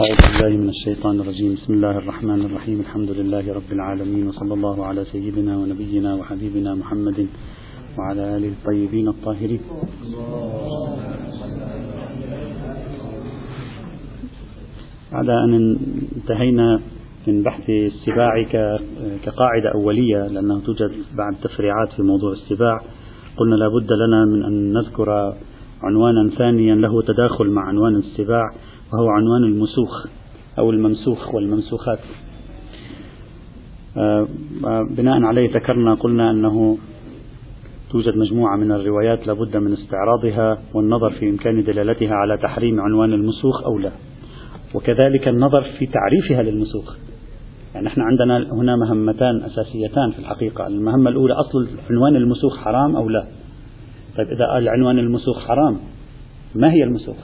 أعوذ بالله من الشيطان الرجيم. بسم الله الرحمن الرحيم. الحمد لله رب العالمين وصلى الله على سيدنا ونبينا وحبيبنا محمد وعلى آله الطيبين الطاهرين. بعد أن انتهينا من بحث السباع كقاعدة أولية لأنه توجد بعض تفريعات في موضوع السباع قلنا لابد لنا من أن نذكر عنوانا ثانيا له تداخل مع عنوان السباع. وهو عنوان المسوخ أو الممسوخ والممسوخات. آه، بناء عليه ذكرنا قلنا أنه توجد مجموعة من الروايات لابد من استعراضها والنظر في إمكان دلالتها على تحريم عنوان المسوخ أو لا. وكذلك النظر في تعريفها للمسوخ. يعني نحن عندنا هنا مهمتان أساسيتان في الحقيقة. المهمة الأولى أصل عنوان المسوخ حرام أو لا؟ طيب إذا قال عنوان المسوخ حرام ما هي المسوخ؟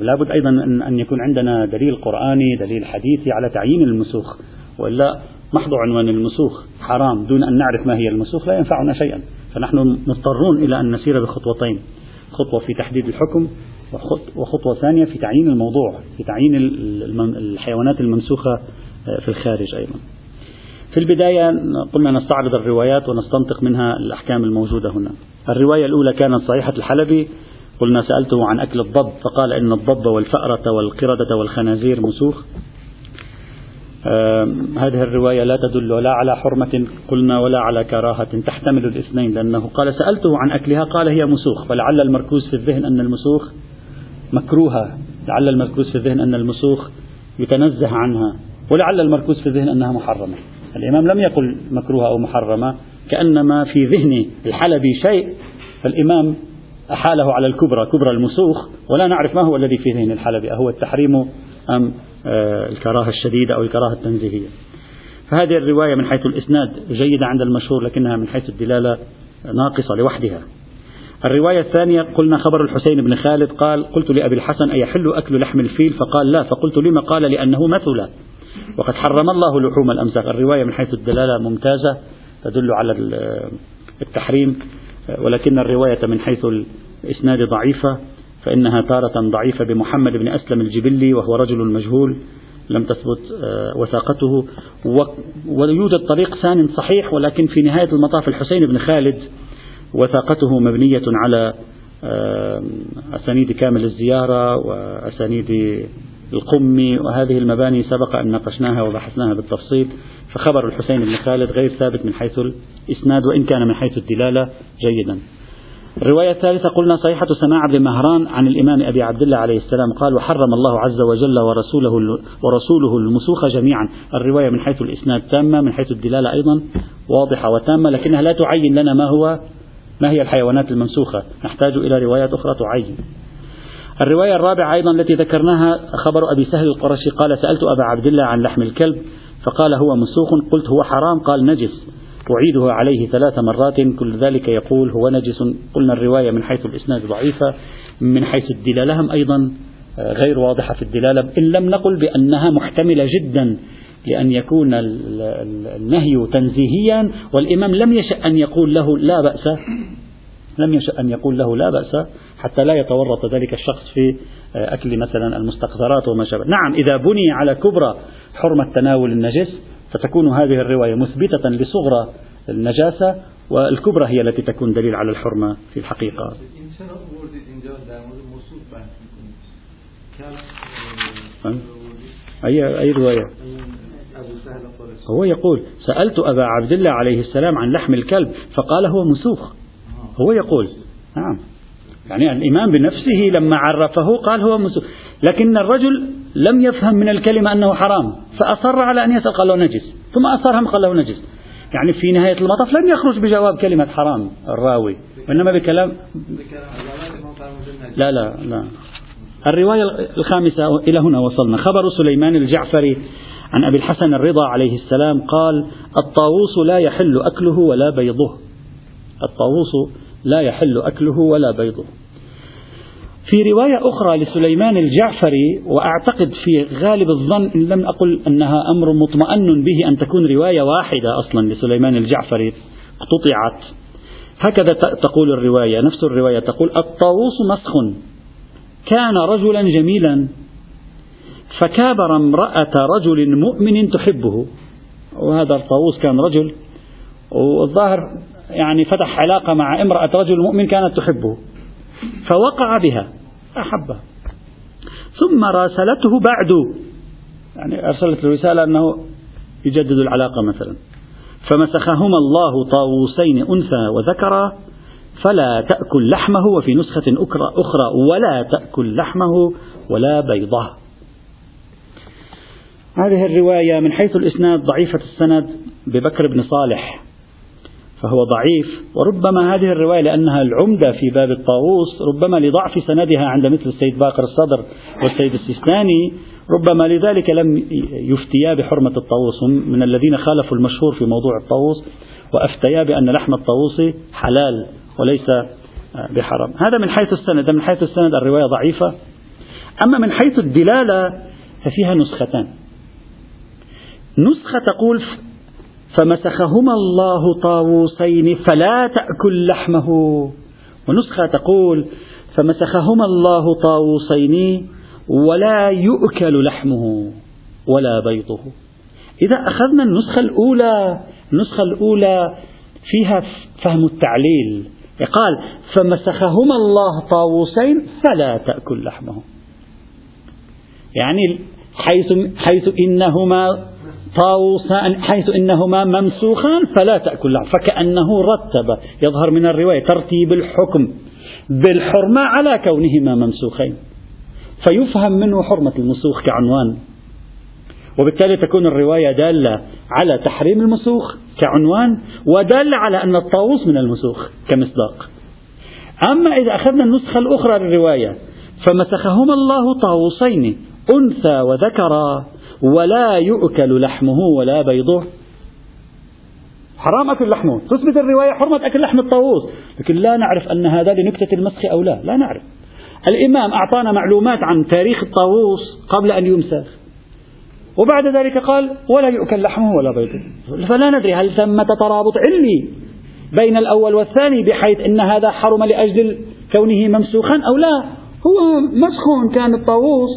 لابد أيضا أن يكون عندنا دليل قرآني دليل حديثي على تعيين المسوخ. وإلا محض عنوان المسوخ. حرام. دون أن نعرف ما هي المسوخ لا ينفعنا شيئا. فنحن مضطرون إلى أن نسير بخطوتين. خطوة في تحديد الحكم وخطوة ثانية في تعيين الموضوع في تعيين الحيوانات الممسوخة آه، في الخارج أيضا. في البداية قلنا نستعرض الروايات ونستنطق منها الأحكام الموجودة هنا. الرواية الأولى كانت صحيحة الحلبي قلنا سألته عن أكل الضب فقال إن الضب والفأرة والقردة والخنازير مسوخ هذه الرواية لا تدل لا على حرمة قلنا ولا على كراهة تحتمل الاثنين لأنه قال سألته عن أكلها قال هي مسوخ فلعل المركوز في الذهن أن المسوخ مكروهة لعل المركوز في الذهن أن المسوخ يتنزه عنها ولعل المركوز في الذهن أنها محرمة. الإمام لم يقل مكروهة أو محرمة كأنما في ذهن الحلبي شيء فالإمام أحاله على الكبرى كبرى المسوخ ولا نعرف ما هو الذي في ذهن الحلبي أهو التحريم أم آه، الكراهة الشديدة أو الكراهة التنزيهية. فهذه الرواية من حيث الإسناد جيدة عند المشهور لكنها من حيث الدلالة ناقصة لوحدها. الرواية الثانية قلنا خبر الحسين بن خالد قال قلت لأبي الحسن أيحل أكل لحم الفيل؟ فقال لا. فقلت لما؟ قال لأنه مثل. وقد حرم الله لحوم الأمساك الرواية من حيث الدلالة ممتازة تدل على التحريم. ولكن الرواية من حيث الإسناد ضعيفة فإنها تارة ضعيفة بمحمد بن أسلم الجبلي وهو رجل مجهول لم تثبت آه، وثاقته. ويوجد طريق ثان صحيح ولكن في نهاية المطاف الحسين بن خالد وثاقته مبنية على آه، أسانيد كامل الزيارة وأسانيد القمي وهذه المباني سبق أن ناقشناها وبحثناها بالتفصيل فخبر الحسين بن خالد غير ثابت من حيث الإسناد وإن كان من حيث الدلالة جيدا. الرواية الثالثة قلنا صحيحة سماع بن مهران عن الإمام أبي عبد الله عليه السلام قال وحرم الله عز وجل ورسوله ورسوله المسوخ جميعا. الرواية من حيث الإسناد تامة من حيث الدلالة أيضا واضحة وتامة لكنها لا تعين لنا ما هو ما هي الحيوانات الممسوخة نحتاج إلى روايات أخرى تعين. الرواية الرابعة أيضا التي ذكرناها خبر أبي سهل القرشي قال سألت أبا عبد الله عن لحم الكلب فقال هو مسوخ قلت هو حرام؟ قال نجس. أعيده عليه ثلاث مرات كل ذلك يقول هو نجس. قلنا الرواية من حيث الإسناد ضعيفة من حيث الدلالة هم أيضا آه، غير واضحة في الدلالة. إن لم نقل بأنها محتملة جدا لأن يكون النهي تنزيهيا والإمام لم يشأ أن يقول له لا بأس لم يشأ أن يقول له لا بأس حتى لا يتورط ذلك الشخص في آه، أكل مثلا المستقذرات وما شابه. نعم إذا بني على كبرى حرمة تناول النجس فتكون هذه الرواية مثبتة لصغرى النجاسة والكبرى هي التي تكون دليل على الحرمة في الحقيقة. أي أي رواية؟ هو يقول سألت أبا عبد الله عليه السلام عن لحم الكلب فقال هو مسوخ. هو يقول. نعم. يعني الإمام بنفسه لما عرفه قال هو مسوخ لكن الرجل لم يفهم من الكلمة أنه حرام فأصر على أن يسأل قال له نجس. ثم أصر هم قال له نجس. يعني في نهاية المطاف لم يخرج بجواب كلمة حرام الراوي وإنما بكلام لا لا لا. الرواية الخامسة إلى هنا وصلنا. خبر سليمان الجعفري عن أبي الحسن الرضا عليه السلام قال الطاووس لا يحل أكله ولا بيضه. الطاووس لا يحل أكله ولا بيضه. في رواية أخرى لسليمان الجعفري وأعتقد في غالب الظن إن لم أقل أنها أمر مطمئن به أن تكون رواية واحدة أصلا لسليمان الجعفري قطعت هكذا تقول الرواية نفس الرواية تقول الطاووس مسخ. كان رجلا جميلا فكابر امرأة رجل مؤمن تحبه. وهذا الطاووس كان رجل والظاهر يعني فتح علاقة مع امرأة رجل مؤمن كانت تحبه فوقع بها أحبها. ثم راسلته بعد يعني أرسلت الرسالة أنه يجدد العلاقة مثلا. فمسخهما الله طاووسين أنثى وذكرا فلا تأكل لحمه وفي نسخة أخرى ولا تأكل لحمه ولا بيضه. هذه الرواية من حيث الإسناد ضعيفة السند ببكر بن صالح. فهو ضعيف. وربما هذه الرواية لأنها العمدة في باب الطاووس ربما لضعف سندها عند مثل السيد باقر الصدر والسيد السيستاني ربما لذلك لم يفتيا بحرمة الطاووس هم من الذين خالفوا المشهور في موضوع الطاووس وأفتيا بأن لحم الطاووس حلال وليس بحرام. هذا من حيث السند من حيث السند الرواية ضعيفة. أما من حيث الدلالة ففيها نسختان. نسخة تقول فمسخهما الله طاووسين فلا تأكل لحمه. ونسخة تقول فمسخهما الله طاووسين ولا يؤكل لحمه ولا بيضه. إذا أخذنا النسخة الأولى النسخة الأولى فيها فهم التعليل. قال فمسخهما الله طاووسين فلا تأكل لحمه. يعني حيث حيث إنهما طاووسان حيث إنهما ممسوخان فلا تأكل فكأنه رتب يظهر من الرواية ترتيب الحكم بالحرمة على كونهما ممسوخين. فيفهم منه حرمة المسوخ كعنوان. وبالتالي تكون الرواية دالة على تحريم المسوخ كعنوان ودالة على أن الطاووس من المسوخ كمصداق. أما إذا أخذنا النسخة الأخرى للرواية فمسخهما الله طاووسين أنثى وذكرا. ولا يؤكل لحمه ولا بيضه. حرام أكل لحمه. تثبت الرواية حرمة أكل لحم الطاووس. لكن لا نعرف أن هذا لنكتة المسخ أو لا. لا نعرف. الإمام أعطانا معلومات عن تاريخ الطاووس قبل أن يمسخ. وبعد ذلك قال ولا يؤكل لحمه ولا بيضه. فلا ندري هل ثمة ترابط علمي بين الأول والثاني بحيث أن هذا حرم لأجل كونه ممسوخا أو لا. هو مسخ كان الطاووس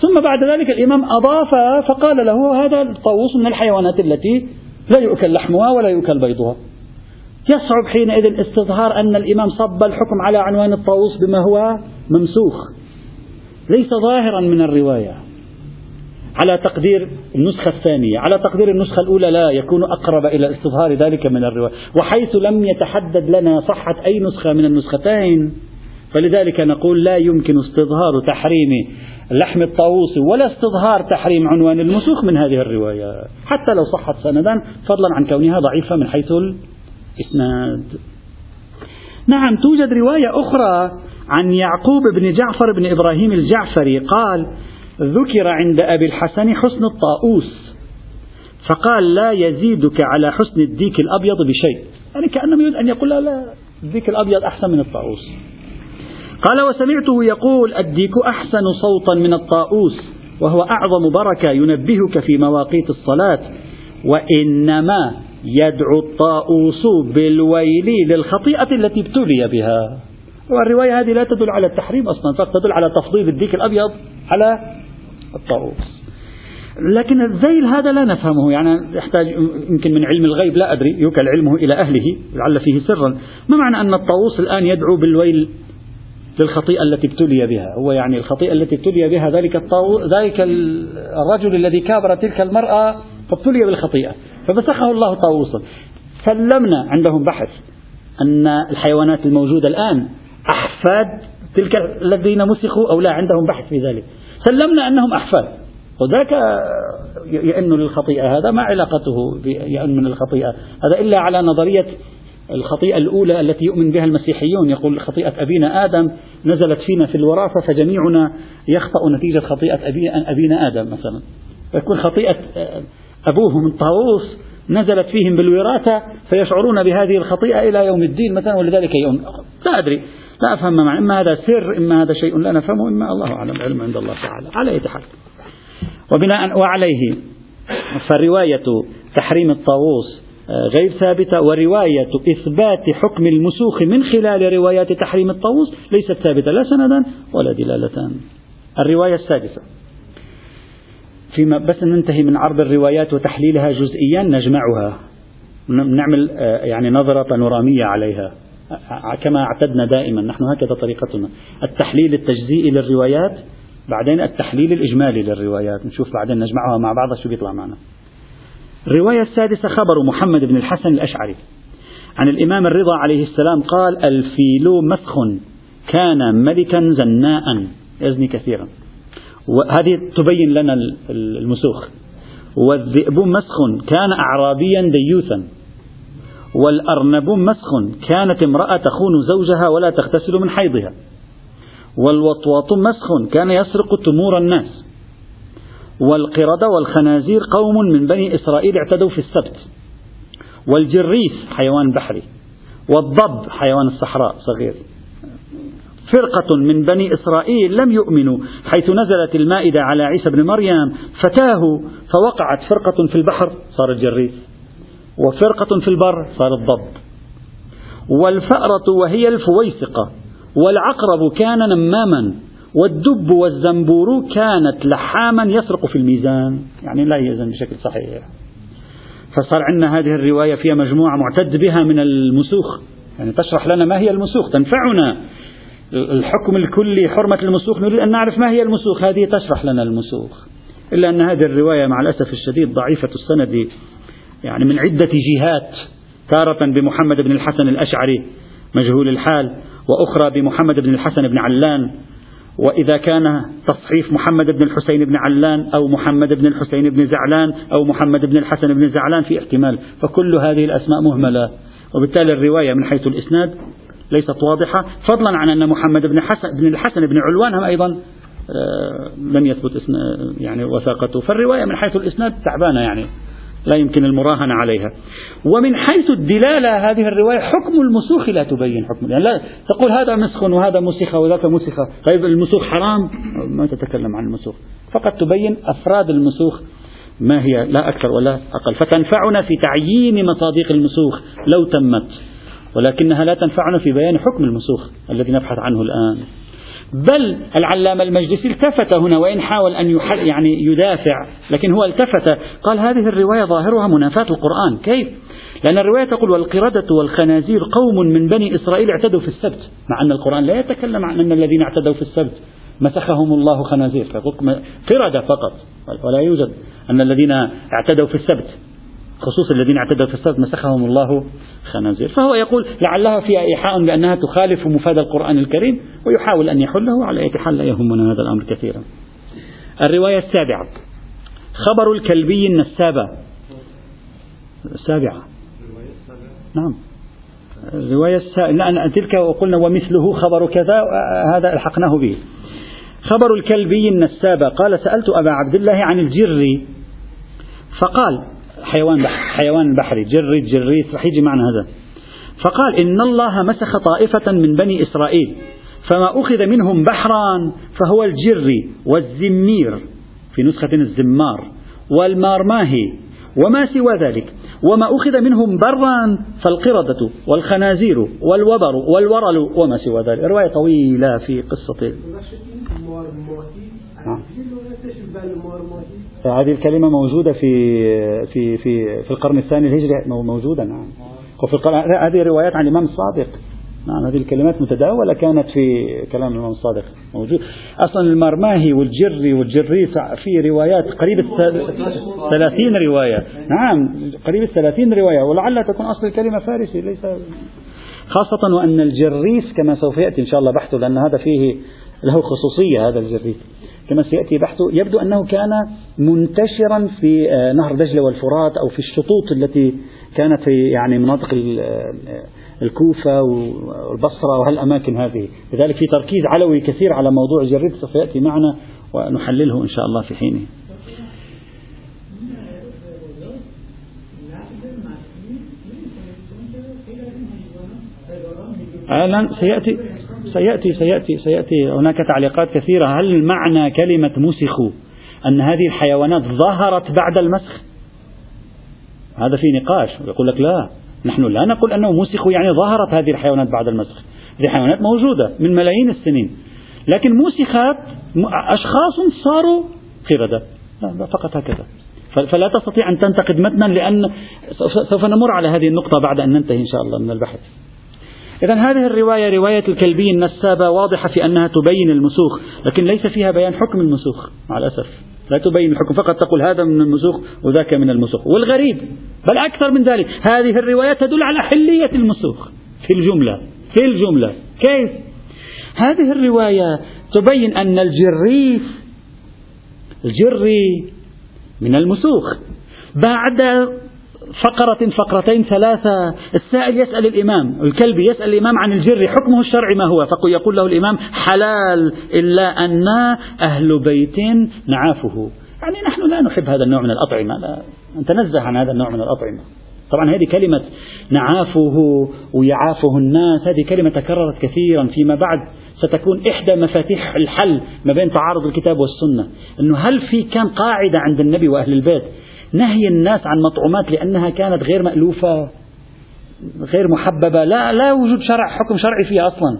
ثم بعد ذلك الإمام أضاف فقال له هذا الطاووس من الحيوانات التي لا يؤكل لحمها ولا يؤكل بيضها. يصعب حينئذ استظهار أن الإمام صب الحكم على عنوان الطاووس بما هو ممسوخ. ليس ظاهرا من الرواية. على تقدير النسخة الثانية على تقدير النسخة الأولى لا يكون أقرب إلى استظهار ذلك من الرواية. وحيث لم يتحدد لنا صحة أي نسخة من النسختين فلذلك نقول لا يمكن استظهار تحريم لحم الطاووس ولا استظهار تحريم عنوان المسوخ من هذه الرواية. حتى لو صحت سندا فضلا عن كونها ضعيفة من حيث الإسناد. نعم توجد رواية أخرى عن يعقوب بن جعفر بن إبراهيم الجعفري قال ذكر عند أبي الحسن حسن الطاووس. فقال لا يزيدك على حسن الديك الأبيض بشيء. يعني كأنه يريد أن يقول لا, لا الديك الأبيض أحسن من الطاووس. قال وسمعته يقول الديك أحسن صوتا من الطاووس وهو أعظم بركة ينبهك في مواقيت الصلاة وإنما يدعو الطاووس بالويل للخطيئة التي ابتلي بها. والرواية هذه لا تدل على التحريم أصلا فقط تدل على تفضيل الديك الأبيض على الطاووس لكن الذيل هذا لا نفهمه يعني يحتاج يمكن من علم الغيب لا أدري يوكل علمه إلى أهله لعل فيه سرا. ما معنى أن الطاووس الآن يدعو بالويل؟ للخطيئة التي ابتلي بها. هو يعني الخطيئة التي ابتلي بها ذلك الطاو... ذلك الرجل الذي كابر تلك المرأة فابتلي بالخطيئة. فمسخه الله طاووسا. سلمنا عندهم بحث أن الحيوانات الموجودة الآن أحفاد تلك الذين مسخوا أو لا عندهم بحث في ذلك. سلمنا أنهم أحفاد. وذاك يئن للخطيئة. هذا ما علاقته بيأن من الخطيئة هذا إلا على نظرية الخطيئة الأولى التي يؤمن بها المسيحيون. يقول خطيئة أبينا آدم نزلت فينا في الوراثة فجميعنا يخطأ نتيجة خطيئة أبينا آدم مثلا. فيكون خطيئة أبوهم الطاووس نزلت فيهم بالوراثة فيشعرون بهذه الخطيئة إلى يوم الدين مثلا ولذلك يوم لا أدري لا أفهم ما إما هذا سر إما هذا شيء لا نفهمه إما الله أعلم العلم عند الله تعالى. على أي حال. وبناء وعليه فرواية تحريم الطاووس غير ثابتة ورواية إثبات حكم المسوخ من خلال روايات تحريم الطاووس ليست ثابتة لا سندا ولا دلالة الرواية السادسة. فيما بس ننتهي من عرض الروايات وتحليلها جزئيا نجمعها. نعمل آه، يعني نظرة بانورامية عليها. كما اعتدنا دائما. نحن هكذا طريقتنا. التحليل التجزئي للروايات بعدين التحليل الإجمالي للروايات. نشوف بعدين نجمعها مع بعض شو بيطلع معنا. الرواية السادسة خبر محمد بن الحسن الأشعري. عن الإمام الرضا عليه السلام قال الفيل مسخ كان ملكا زناء. يزني كثيرا. وهذه تبين لنا المسوخ. والذئب مسخ كان أعرابيا ديوثا. والأرنب مسخ كانت امرأة تخون زوجها ولا تغتسل من حيضها. والوطواط مسخ كان يسرق تمور الناس. والقردة والخنازير قوم من بني إسرائيل اعتدوا في السبت. والجريس حيوان بحري. والضب حيوان الصحراء صغير. فرقة من بني إسرائيل لم يؤمنوا حيث نزلت المائدة على عيسى بن مريم فتاهوا فوقعت فرقة في البحر صار الجريس. وفرقة في البر صار الضب. والفأرة وهي الفويسقة. والعقرب كان نماما. والدب والزنبور كانت لحاما يسرق في الميزان. يعني لا يزن بشكل صحيح. فصار عندنا هذه الرواية فيها مجموعة معتد بها من المسوخ. يعني تشرح لنا ما هي المسوخ. تنفعنا. الحكم الكلي حرمة المسوخ. نريد أن نعرف ما هي المسوخ. هذه تشرح لنا المسوخ. إلا أن هذه الرواية مع الأسف الشديد ضعيفة السند. يعني من عدة جهات. تارة بمحمد بن الحسن الأشعري مجهول الحال. وأخرى بمحمد بن الحسن بن علان. وإذا كان تصحيف محمد بن الحسين بن علان أو محمد بن الحسين بن زعلان أو محمد بن الحسن بن زعلان في احتمال فكل هذه الأسماء مهملة. وبالتالي الرواية من حيث الإسناد ليست واضحة فضلا عن أن محمد بن, حسن بن الحسن بن علوان هم أيضا آه، لم يثبت يعني وثاقته. فالرواية من حيث الإسناد تعبانة يعني. لا يمكن المراهنة عليها. ومن حيث الدلالة هذه الرواية حكم المسوخ لا تبين حكم. يعني لا تقول هذا مسخ وهذا مسخ وذاك مسخ. طيب المسوخ حرام؟ ما تتكلم عن المسوخ. فقط تبين أفراد المسوخ ما هي لا أكثر ولا أقل. فتنفعنا في تعيين مصادق المسوخ لو تمت. ولكنها لا تنفعنا في بيان حكم المسوخ الذي نبحث عنه الآن. بل العلامة المجلسي التفت هنا وإن حاول أن يعني يدافع لكن هو التفت. قال هذه الرواية ظاهرها منافاة القرآن. كيف؟ لأن الرواية تقول والقردة والخنازير قوم من بني إسرائيل اعتدوا في السبت مع أن القرآن لا يتكلم عن أن الذين اعتدوا في السبت مسخهم الله خنازير قردة فقط ولا يوجد أن الذين اعتدوا في السبت. خصوصا الذين اعتدوا في السبت مسخهم الله خنازير. فهو يقول لعلها فيها إيحاء بأنها تخالف مفاد القرآن الكريم ويحاول أن يحله على أي حال لا يهمنا هذا الأمر كثيرا. الرواية السابعة خبر الكلبي النسابة. السابعة. نعم. الرواية السابعة تلك وقلنا ومثله خبر كذا هذا ألحقناه به. خبر الكلبي النسابة قال سألت أبا عبد الله عن الجر فقال حيوان حيوان بحري جري جريس رح يجي معنا هذا. فقال إن الله مسخ طائفة من بني إسرائيل فما أخذ منهم بحرا فهو الجري والزمير في نسخة الزمار والمارماهي وما سوى ذلك. وما أخذ منهم برا فالقردة والخنازير والوبر والورل وما سوى ذلك. رواية طويلة في قصة هذه الكلمة موجودة في في في في القرن الثاني الهجري موجودة نعم. وفي القرن هذه روايات عن الإمام الصادق. نعم هذه الكلمات متداولة كانت في كلام الإمام الصادق موجود. أصلا المرماهي والجري والجري في روايات قريب الثلاثين رواية. نعم قريب الثلاثين رواية. ولعل تكون أصل الكلمة فارسي ليس خاصة وأن الجريس كما سوف يأتي إن شاء الله بحثه لأن هذا فيه له خصوصية هذا الجريس. كما سيأتي بحثه يبدو أنه كان منتشرا في آه، نهر دجلة والفرات أو في الشطوط التي كانت في يعني مناطق آه، الكوفة والبصرة وهالأماكن هذه. لذلك في تركيز علوي كثير على موضوع الجريد سوف يأتي معنا ونحلله إن شاء الله في حينه. الآن سيأتي. سيأتي سيأتي سيأتي هناك تعليقات كثيرة. هل معنى كلمة مسخوا أن هذه الحيوانات ظهرت بعد المسخ؟ هذا في نقاش. يقول لك لا نحن لا نقول أنه مسخوا يعني ظهرت هذه الحيوانات بعد المسخ. هذه حيوانات موجودة من ملايين السنين. لكن مسخت أشخاص صاروا قردة. فقط هكذا. فلا تستطيع أن تنتقد متنا لأن سوف نمر على هذه النقطة بعد أن ننتهي إن شاء الله من البحث. إذا هذه الرواية رواية الكلبي النسابة واضحة في أنها تبين المسوخ لكن ليس فيها بيان حكم المسوخ مع الأسف. لا تبين الحكم فقط تقول هذا من المسوخ وذاك من المسوخ. والغريب بل أكثر من ذلك هذه الرواية تدل على حلية المسوخ. في الجملة في الجملة. كيف؟ هذه الرواية تبين أن الجريس الجري من المسوخ. بعد فقرة فقرتين ثلاثة السائل يسأل الإمام الكلبي يسأل الإمام عن الجر حكمه الشرعي ما هو؟ فيقول له الإمام حلال إلا أن أهل بيت نعافه. يعني نحن لا نحب هذا النوع من الأطعمة لا. نتنزه عن هذا النوع من الأطعمة. طبعا هذه كلمة نعافه ويعافه الناس هذه كلمة تكررت كثيرا فيما بعد. ستكون إحدى مفاتيح الحل ما بين تعارض الكتاب والسنة. أنه هل في كان قاعدة عند النبي وأهل البيت نهي الناس عن مطعومات لأنها كانت غير مألوفة غير محببة لا لا وجود شرع حكم شرعي فيها أصلا.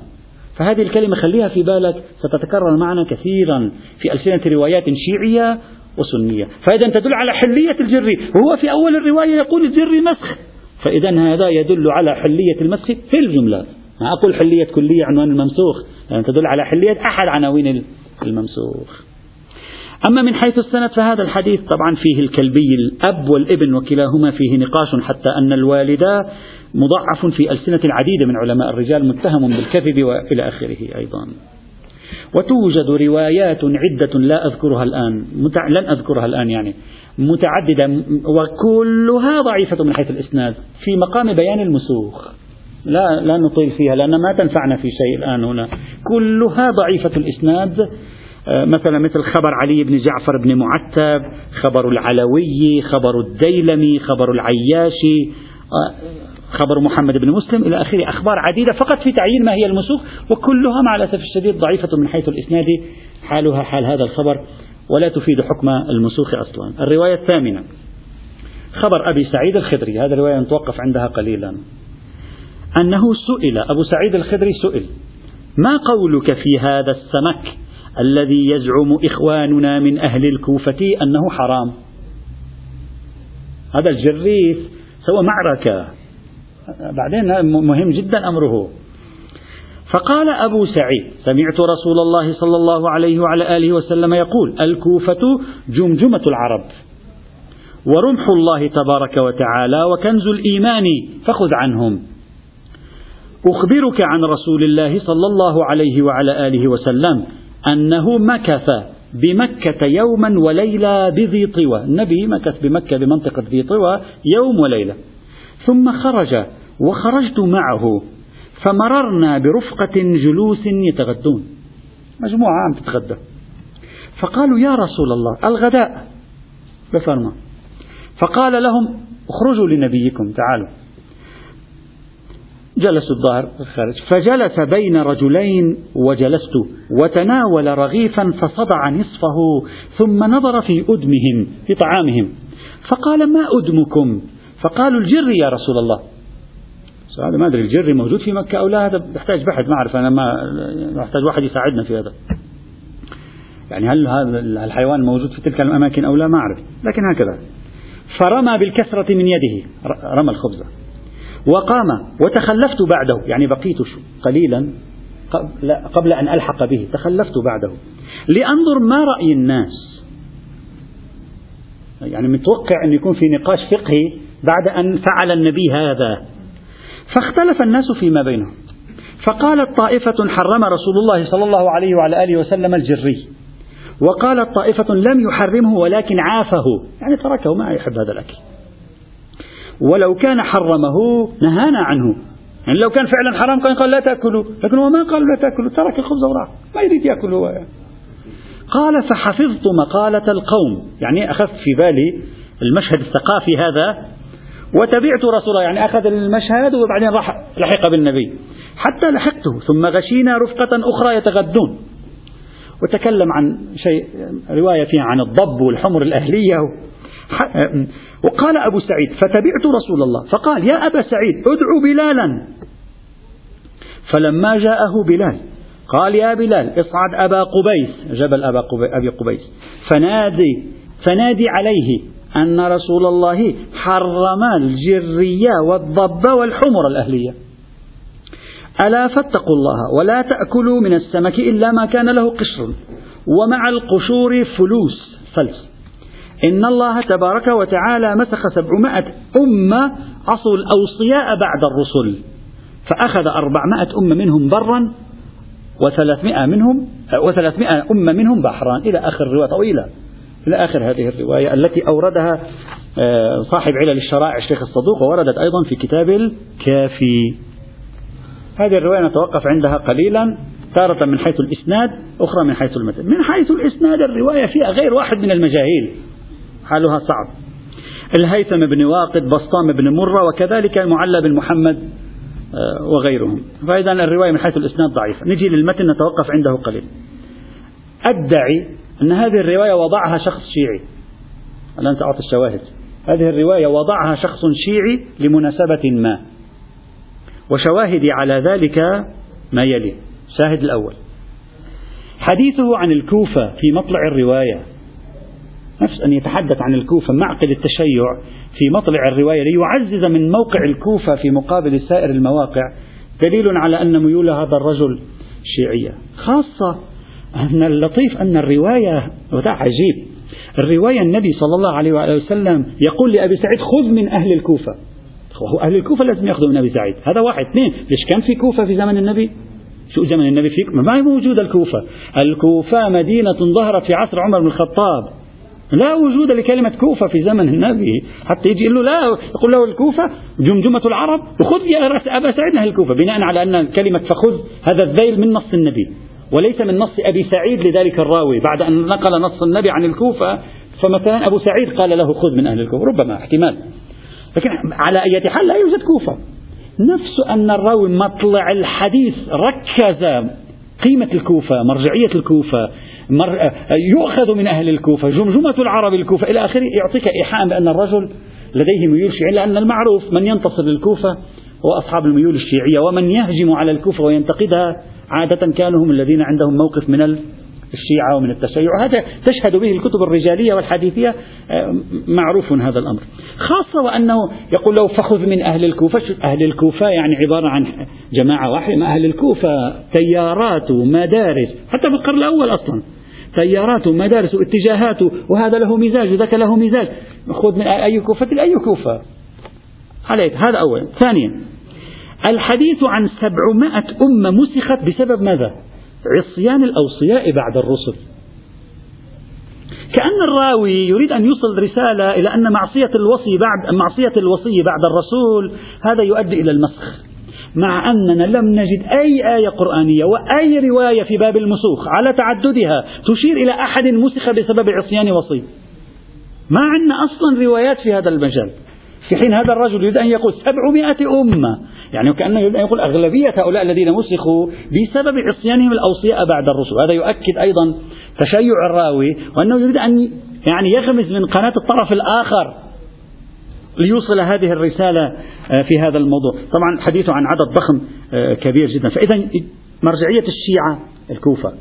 فهذه الكلمة خليها في بالك ستتكرر معنا كثيرا في ألسنة روايات شيعية وسنية. فإذا تدل على حلية الجر. وهو في أول الرواية يقول الجر مسخ. فإذا هذا يدل على حلية المسخ في الجملة. ما أقول حلية كلية عنوان الممسوخ. يعني تدل على حلية أحد عناوين الممسوخ. أما من حيث السند فهذا الحديث طبعا فيه الكلبي الأب والابن وكلاهما فيه نقاش حتى أن الوالد مضعف في ألسنة العديد من علماء الرجال متهم بالكذب وإلى آخره أيضا. وتوجد روايات عدة لا أذكرها الآن متع... لن أذكرها الآن يعني متعددة وكلها ضعيفة من حيث الإسناد في مقام بيان المسوخ. لا لا نطيل فيها لأن ما تنفعنا في شيء الآن هنا. كلها ضعيفة الإسناد مثلا مثل خبر علي بن جعفر بن معتب خبر العلوي خبر الديلمي خبر العياشي آه، خبر محمد بن مسلم إلى آخره أخبار عديدة فقط في تعيين ما هي المسوخ وكلها مع الأسف الشديد ضعيفة من حيث الإسناد. حالها حال هذا الخبر ولا تفيد حكم المسوخ أصلا. الرواية الثامنة خبر أبي سعيد الخدري هذا الرواية نتوقف عندها قليلا. أنه سئل أبو سعيد الخدري سئل ما قولك في هذا السمك؟ الذي يزعم إخواننا من أهل الكوفة أنه حرام. هذا الجريف سوى معركة. بعدين مهم جدا أمره. فقال أبو سعيد سمعت رسول الله صلى الله عليه وعلى آله وسلم يقول الكوفة جمجمة العرب. ورمح الله تبارك وتعالى وكنز الإيمان فخذ عنهم. أخبرك عن رسول الله صلى الله عليه وعلى آله وسلم أنه مكث بمكة يوما وليلة بذي طوى. النبي مكث بمكة بمنطقة ذي طوى يوم وليلة. ثم خرج وخرجت معه فمررنا برفقة جلوس يتغدون. مجموعة عم تتغدى. فقالوا يا رسول الله الغداء. بفرما فقال لهم اخرجوا لنبيكم تعالوا. جلسوا الظاهر خارج فجلس بين رجلين وجلست وتناول رغيفا فصدع نصفه ثم نظر في أدمهم في طعامهم. فقال ما أدمكم؟ فقالوا الجري يا رسول الله. هذا ما أدري الجري موجود في مكة أو لا؟ هذا يحتاج بحث ما أعرف أنا ما يحتاج واحد يساعدنا في هذا. يعني هل هذا الحيوان موجود في تلك الأماكن أو لا؟ ما أعرف لكن هكذا. فرمى بالكسرة من يده رمى الخبزة وقام وتخلفت بعده. يعني بقيت قليلا قبل أن ألحق به. تخلفت بعده. لأنظر ما رأي الناس. يعني متوقع أن يكون في نقاش فقهي بعد أن فعل النبي هذا. فاختلف الناس فيما بينهم. فقالت طائفة حرم رسول الله صلى الله عليه وعلى آله وسلم الجري. وقالت طائفة لم يحرمه ولكن عافه. يعني تركه ما يحب هذا الأكل. ولو كان حرمه نهانا عنه. يعني لو كان فعلا حرام كان قال لا تأكلوا. لكن هو ما قال لا تأكلوا. ترك الخبز وراح. ما يريد يأكل هو. يعني. قال فحفظت مقالة القوم. يعني أخذت في بالي المشهد الثقافي هذا وتبعت رسوله يعني أخذ المشهد وبعدين راح لحق بالنبي. حتى لحقته. ثم غشينا رفقة أخرى يتغدون. وتكلم عن شيء رواية فيها عن الضب والحمر الأهلية. وقال أبو سعيد فتبعت رسول الله. فقال يا أبا سعيد ادعو بلالا. فلما جاءه بلال قال يا بلال اصعد أبا قبيس. جبل أبا أبي قبيس. فنادي فنادي عليه أن رسول الله حرم الجرية والضب والحمر الأهلية. ألا فاتقوا الله ولا تأكلوا من السمك إلا ما كان له قشر ومع القشور فلوس. فلس. إن الله تبارك وتعالى مسخ سبعمائة أمة عصوا الأوصياء بعد الرسل. فأخذ أربعمائة أمة منهم برا وثلاثمائة منهم وثلاثمائة أمة منهم بحرا إلى آخر الرواية طويلة إلى آخر هذه الرواية التي أوردها آه، صاحب علل الشرائع الشيخ الصدوق ووردت أيضا في كتاب الكافي. هذه الرواية نتوقف عندها قليلا تارة من حيث الإسناد أخرى من حيث المتن. من حيث الإسناد الرواية فيها غير واحد من المجاهيل. حالها صعب. الهيثم بن واقد بسطام بن مرة وكذلك المعلى بن محمد آه، وغيرهم. فإذا الرواية من حيث الإسناد ضعيفة نجي للمتن نتوقف عنده قليل. أدعي أن هذه الرواية وضعها شخص شيعي. الآن سأعطي الشواهد؟ هذه الرواية وضعها شخص شيعي لمناسبة ما. وشواهدي على ذلك ما يلي. الشاهد الأول. حديثه عن الكوفة في مطلع الرواية. نفس أن يتحدث عن الكوفة معقل التشيع في مطلع الرواية ليعزز من موقع الكوفة في مقابل سائر المواقع دليل على أن ميول هذا الرجل شيعية. خاصة أن اللطيف أن الرواية وده عجيب الرواية النبي صلى الله عليه وآله وسلم يقول لأبي سعيد خذ من أهل الكوفة. وهو أهل الكوفة لازم يأخذوا من أبي سعيد. هذا واحد. اثنين ليش كان في كوفة في زمن النبي؟ شو زمن النبي فيك؟ ما هي موجودة الكوفة. الكوفة مدينة ظهرت في عصر عمر بن الخطاب. لا وجود لكلمة كوفة في زمن النبي. حتى يجي يقول له لا يقول له الكوفة جمجمة العرب. وخذ يا أبا سعيد أهل الكوفة بناء على أن كلمة فخذ هذا الذيل من نص النبي. وليس من نص أبي سعيد لذلك الراوي. بعد أن نقل نص النبي عن الكوفة فمثلا أبو سعيد قال له خذ من أهل الكوفة. ربما احتمال. لكن على أي حال لا يوجد كوفة. نفس أن الراوي مطلع الحديث ركز قيمة الكوفة مرجعية الكوفة مر... يؤخذ من أهل الكوفة جمجمة العرب الكوفة إلى آخره يعطيك إيحاء بأن الرجل لديه ميول شيعي لأن المعروف من ينتصر للكوفة هو أصحاب الميول الشيعية ومن يهجم على الكوفة وينتقدها عادة كانوا هم الذين عندهم موقف من الشيعة ومن التشيع هذا تشهد به الكتب الرجالية والحديثية آه، معروف هذا الأمر. خاصة وأنه يقول لو فخذ من أهل الكوفة أهل الكوفة يعني عبارة عن جماعة واحدة ما أهل الكوفة تيارات ومدارس حتى في القرن الأول أصلا. تيارات ومدارس واتجاهات وهذا له مزاج وذاك له مزاج. خذ من أي كوفة أي كوفة. عليك. هذا أولا. ثانيا الحديث عن سبعمائة أمة مسخت بسبب ماذا؟ عصيان الأوصياء بعد الرسل. كأن الراوي يريد أن يوصل رسالة إلى أن معصية الوصي بعد معصية الوصي بعد الرسول هذا يؤدي إلى المسخ. مع أننا لم نجد أي آية قرآنية وأي رواية في باب المسوخ على تعددها تشير إلى أحد مسخ بسبب عصيان وصي. ما عندنا أصلا روايات في هذا المجال. في حين هذا الرجل يريد أن يقول سبعمائة أمة. يعني كأنه يريد أن يقول أغلبية هؤلاء الذين مسخوا بسبب عصيانهم الأوصياء بعد الرسل. هذا يؤكد أيضا تشيع الراوي وأنه يريد أن يعني يغمز من قناة الطرف الآخر. ليوصل هذه الرسالة آه، في هذا الموضوع. طبعا حديثه عن عدد ضخم آه، كبير جدا. فإذا مرجعية الشيعة الكوفة.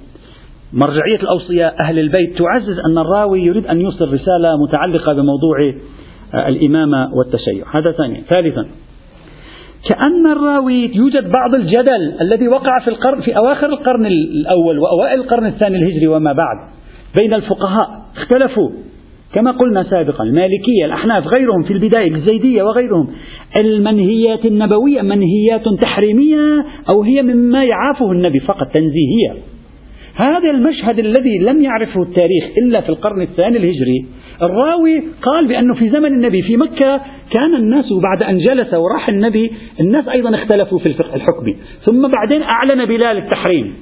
مرجعية الأوصياء أهل البيت. تعزز أن الراوي يريد أن يوصل رسالة متعلقة بموضوع آه، الإمامة والتشيع. هذا ثانيا. ثالثا كأن الراوي يوجد بعض الجدل الذي وقع في القرن في أواخر القرن الأول وأوائل القرن الثاني الهجري وما بعد بين الفقهاء. اختلفوا. كما قلنا سابقا المالكية الأحناف غيرهم في البداية الزيدية وغيرهم المنهيات النبوية منهيات تحريمية أو هي مما يعافه النبي فقط تنزيهية. هذا المشهد الذي لم يعرفه التاريخ إلا في القرن الثاني الهجري. الراوي قال بأنه في زمن النبي في مكة كان الناس بعد أن جلس وراح النبي الناس أيضا اختلفوا في الفقه الحكمي. ثم بعدين أعلن بلال التحريم.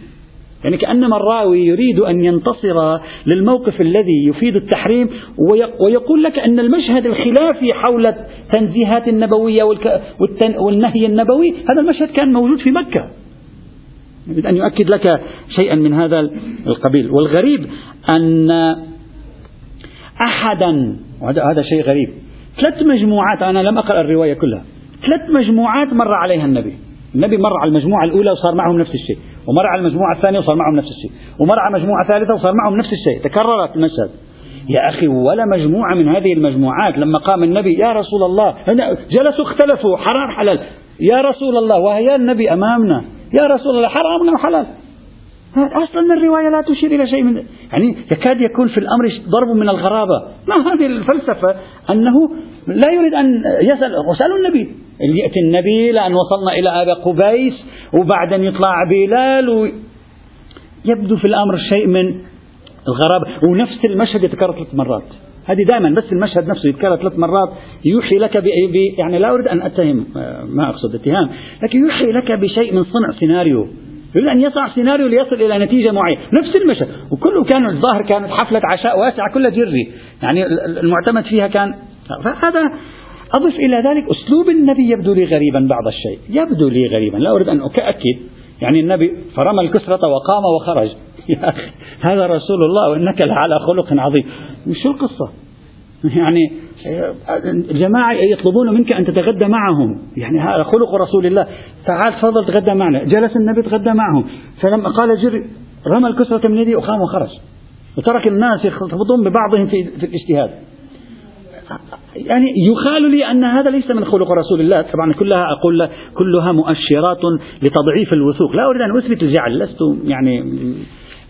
يعني كأنما الراوي يريد أن ينتصر للموقف الذي يفيد التحريم ويقول لك أن المشهد الخلافي حول التنزيهات النبوية والنهي النبوي هذا المشهد كان موجود في مكة. يريد أن يؤكد لك شيئا من هذا القبيل. والغريب أن أحدا وهذا شيء غريب. ثلاث مجموعات أنا لم أقرأ الرواية كلها. ثلاث مجموعات مر عليها النبي. النبي مر على المجموعة الأولى وصار معهم نفس الشيء. ومر على المجموعة الثانية وصار معهم نفس الشيء. ومر على المجموعة الثالثة وصار معهم نفس الشيء. تكررت المشهد. يا أخي ولا مجموعة من هذه المجموعات لما قام النبي يا رسول الله جلسوا اختلفوا حرام حلال. يا رسول الله وهي النبي أمامنا. يا رسول الله حرام وحلال أصلا الرواية لا تشير إلى شيء من يعني يكاد يكون في الأمر ضرب من الغرابة. ما هذه الفلسفة؟ أنه لا يريد أن يسأل وسألوا النبي. يأتي النبي لأن وصلنا إلى أبا قبيس وبعدين يطلع بلال يبدو في الأمر شيء من الغرابة. ونفس المشهد يتكرر ثلاث مرات. هذه دائما بس المشهد نفسه يتكرر ثلاث مرات. يوحي لك ب... يعني لا أريد أن أتهم ما أقصد اتهام لكن يوحي لك بشيء من صنع سيناريو. يريد أن يصنع سيناريو ليصل إلى نتيجة معينة. نفس المشهد. وكله كان الظاهر كانت حفلة عشاء واسعة كلها جري. يعني المعتمد فيها كان فهذا أضف إلى ذلك أسلوب النبي يبدو لي غريبا بعض الشيء. يبدو لي غريبا. لا أريد أن أؤكد يعني النبي فرمى الكسرة وقام وخرج. يا أخي هذا رسول الله وإنك لعلى خلق عظيم. شو القصة. يعني الجماعة يطلبون منك أن تتغدى معهم. يعني هذا خلق رسول الله. تعال تفضل تغدى معنا. جلس النبي تغدى معهم. فلما قال جري رمى الكسرة من يدي وقام وخرج. وترك الناس يخطبون ببعضهم في, في الاجتهاد. يعني يخال لي أن هذا ليس من خلق رسول الله. طبعا كلها أقول كلها مؤشرات لتضعيف الوثوق. لا أريد أن أثبت الجعل لست يعني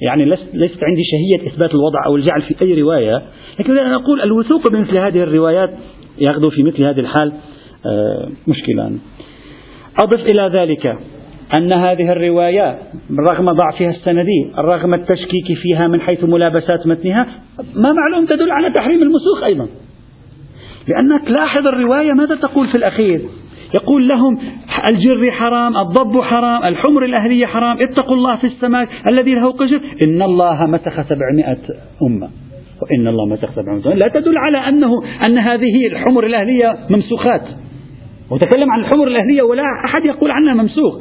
يعني ليست عندي شهية إثبات الوضع أو الجعل في أي رواية لكن أنا أقول الوثوق بمثل هذه الروايات يغدو في مثل هذه الحال آه، مشكلة أضف إلى ذلك أن هذه الروايات رغم ضعفها السندي رغم التشكيك فيها من حيث ملابسات متنها ما معلوم تدل على تحريم المسوخ أيضا. لأنك لاحظ الرواية ماذا تقول في الأخير؟ يقول لهم الجر حرام الضب حرام الحمر الأهلية حرام اتقوا الله في السماء الذي له قجر. إن الله مسخ سبعمائة أمة. وإن الله مسخ سبعمائة أمة. لا تدل على أنه أن هذه الحمر الأهلية ممسوخات. وتكلم عن الحمر الأهلية ولا أحد يقول عنها ممسوخ.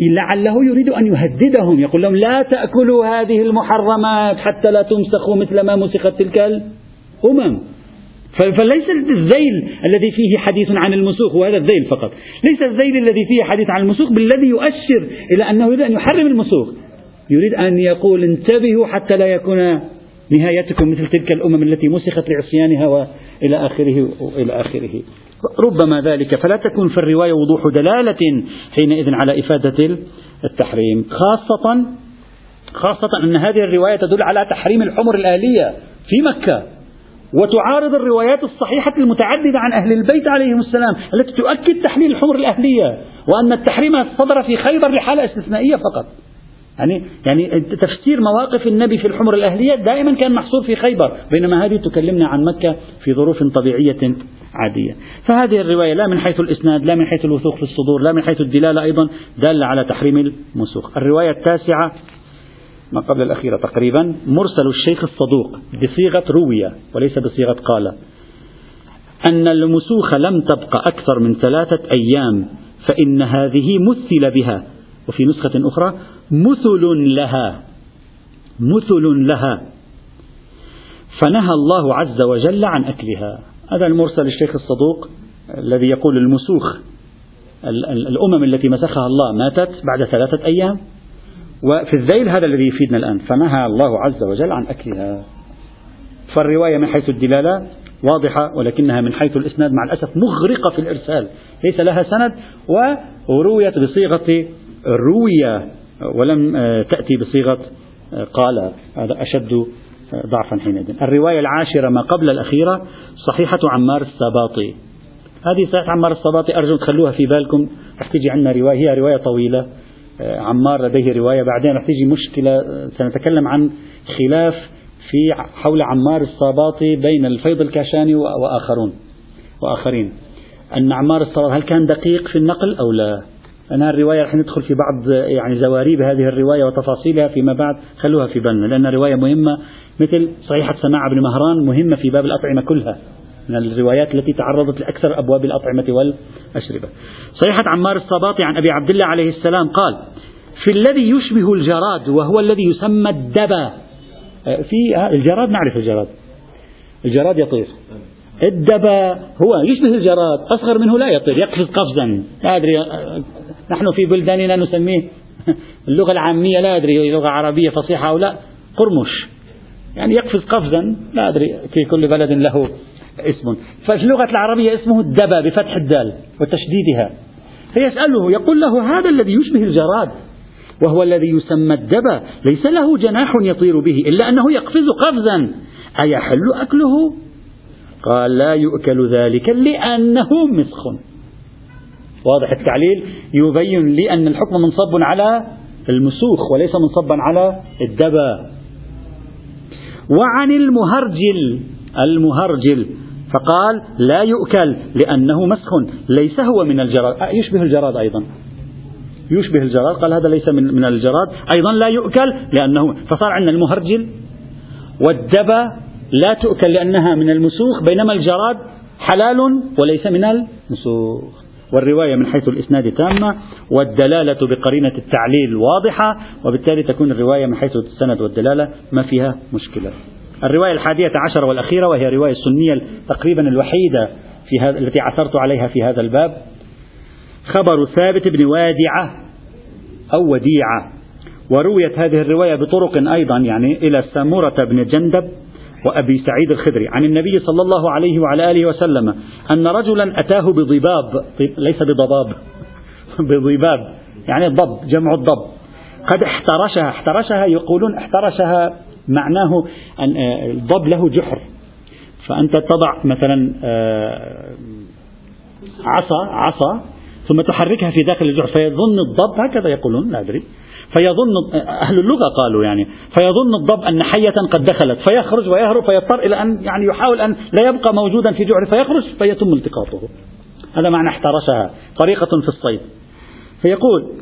لعله يريد أن يهددهم. يقول لهم لا تأكلوا هذه المحرمات حتى لا تمسخوا مثل ما مسخت تلك الأمم. فليس الذيل الذي فيه حديث عن المسوخ وهذا الذيل فقط. ليس الذيل الذي فيه حديث عن المسوخ بالذي يؤشر إلى أنه يريد أن يحرم المسوخ. يريد أن يقول انتبهوا حتى لا يكون نهايتكم مثل تلك الأمم التي مسخت لعصيانها وإلى آخره وإلى آخره. ربما ذلك فلا تكون في الرواية وضوح دلالة حينئذ على إفادة التحريم. خاصة خاصة أن هذه الرواية تدل على تحريم الحمر الآلية في مكة. وتعارض الروايات الصحيحة المتعددة عن أهل البيت عليهم السلام التي تؤكد تحليل الحمر الأهلية وأن التحريم صدر في خيبر لحالة استثنائية فقط. يعني يعني تفسير مواقف النبي في الحمر الأهلية دائما كان محصور في خيبر بينما هذه تكلمنا عن مكة في ظروف طبيعية عادية. فهذه الرواية لا من حيث الإسناد لا من حيث الوثوق في الصدور لا من حيث الدلالة أيضا دالة على تحريم المسوخ الرواية التاسعة ما قبل الأخيرة تقريبا مرسل الشيخ الصدوق بصيغة روية وليس بصيغة قال. أن المسوخ لم تبق أكثر من ثلاثة أيام فإن هذه مثل بها. وفي نسخة أخرى مثل لها. مثل لها. فنهى الله عز وجل عن أكلها. هذا المرسل الشيخ الصدوق الذي يقول المسوخ الأمم التي مسخها الله ماتت بعد ثلاثة أيام. وفي الذيل هذا الذي يفيدنا الآن فنهى الله عز وجل عن أكلها. فالرواية من حيث الدلالة واضحة ولكنها من حيث الإسناد مع الأسف مغرقة في الإرسال. ليس لها سند ورويت بصيغة روية ولم آه، تأتي بصيغة آه، قال. هذا أشد آه، ضعفا حينئذ. الرواية العاشرة ما قبل الأخيرة صحيحة عمار السباطي. هذه صحيحة عمار السباطي أرجو تخلوها في بالكم. رح تجي عندنا رواية هي رواية طويلة. عمار لديه رواية. بعدين رح تيجي مشكلة سنتكلم عن خلاف في حول عمار الصباطي بين الفيض الكاشاني وآخرون وآخرين. أن عمار الصباطي هل كان دقيق في النقل أو لا؟ أنا الرواية رح ندخل في بعض يعني زواريب هذه الرواية وتفاصيلها فيما بعد. خلوها في بالنا لأن رواية مهمة مثل صحيحة سماع بن مهران مهمة في باب الأطعمة كلها. من الروايات التي تعرضت لأكثر أبواب الأطعمة والأشربة. صحيحة عمار الصباطي عن أبي عبد الله عليه السلام قال في الذي يشبه الجراد وهو الذي يسمى الدبا. آه، في آه، الجراد نعرف الجراد. الجراد يطير. الدبا هو يشبه الجراد أصغر منه لا يطير يقفز قفزا. لا أدري آه، نحن في بلداننا نسميه اللغة العامية لا أدري لغة عربية فصيحة أو لا قرمش. يعني يقفز قفزا لا أدري في كل بلد له اسم. ففي اللغة العربية اسمه الدبا بفتح الدال وتشديدها. فيسأله يقول له هذا الذي يشبه الجراد وهو الذي يسمى الدبا ليس له جناح يطير به إلا أنه يقفز قفزا. أيحل أكله قال لا يؤكل ذلك لأنه مسخ. واضح التعليل؟ يبين لي أن الحكم منصب على المسوخ وليس منصبا على الدبا. وعن المهرجل المهرجل فقال لا يؤكل لأنه مسخ ليس هو من الجراد. يشبه الجراد أيضا. يشبه الجراد قال هذا ليس من, من الجراد. أيضا لا يؤكل لأنه فصار عندنا المهرجل والدبا لا تؤكل لأنها من المسوخ بينما الجراد حلال وليس من المسوخ. والرواية من حيث الإسناد تامة والدلالة بقرينة التعليل واضحة وبالتالي تكون الرواية من حيث السند والدلالة ما فيها مشكلة. الرواية الحادية عشر والأخيرة وهي رواية السنية تقريبا الوحيدة في هذا التي عثرت عليها في هذا الباب. خبر ثابت بن وادعة أو وديعة. ورويت هذه الرواية بطرق أيضا يعني إلى سمورة بن جندب وأبي سعيد الخدري عن النبي صلى الله عليه وعلى آله وسلم أن رجلا أتاه بضباب ليس بضباب بضباب يعني الضب جمع الضب. قد احترشها احترشها يقولون احترشها معناه أن آه، الضب له جحر. فأنت تضع مثلا آه، عصا عصا ثم تحركها في داخل الجحر فيظن الضب هكذا يقولون لا أدري. فيظن أهل اللغة قالوا يعني فيظن الضب أن حية قد دخلت فيخرج ويهرب فيضطر إلى أن يعني يحاول أن لا يبقى موجودا في جحر فيخرج فيتم التقاطه. هذا معنى احترشها طريقة في الصيد. فيقول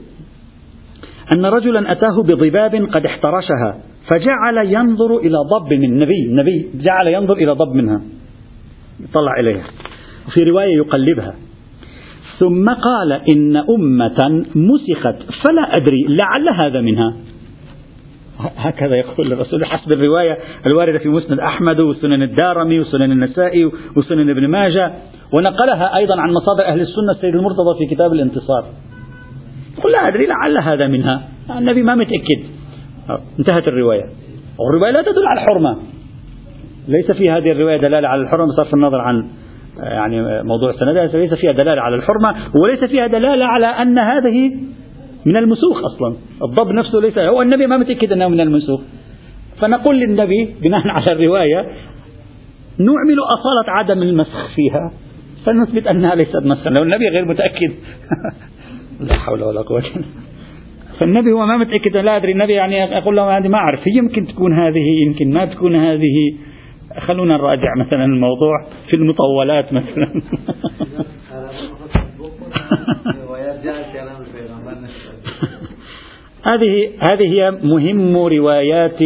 أن رجلا أتاه بضباب قد احترشها. فجعل ينظر إلى ضب من النبي النبي جعل ينظر إلى ضب منها. طلع إليها. وفي رواية يقلبها. ثم قال إن أمة مسخت فلا أدري لعل هذا منها. هكذا يقول الرسول حسب الرواية الواردة في مسند أحمد وسنن الدارمي وسنن النسائي وسنن ابن ماجه. ونقلها أيضا عن مصادر أهل السنة السيد المرتضى في كتاب الانتصار. يقول لا أدري لعل هذا منها. النبي ما متأكد. انتهت الرواية. والرواية لا تدل على الحرمة. ليس في هذه الرواية دلالة على الحرمة بصرف النظر عن يعني موضوع سندها ليس فيها دلالة على الحرمة وليس فيها دلالة على أن هذه من المسوخ أصلا. الضب نفسه ليس هو النبي ما متأكد أنه من المسوخ فنقول للنبي بناء على الرواية نعمل أصالة عدم المسخ فيها. فنثبت أنها ليست مسخا. لو النبي غير متأكد. لا حول ولا قوة فالنبي هو ما متأكد لا أدري النبي يعني أقول له هذه ما أعرف يمكن تكون هذه يمكن ما تكون هذه. خلونا نراجع مثلا الموضوع في المطولات مثلا. هذه هذه هي مهم روايات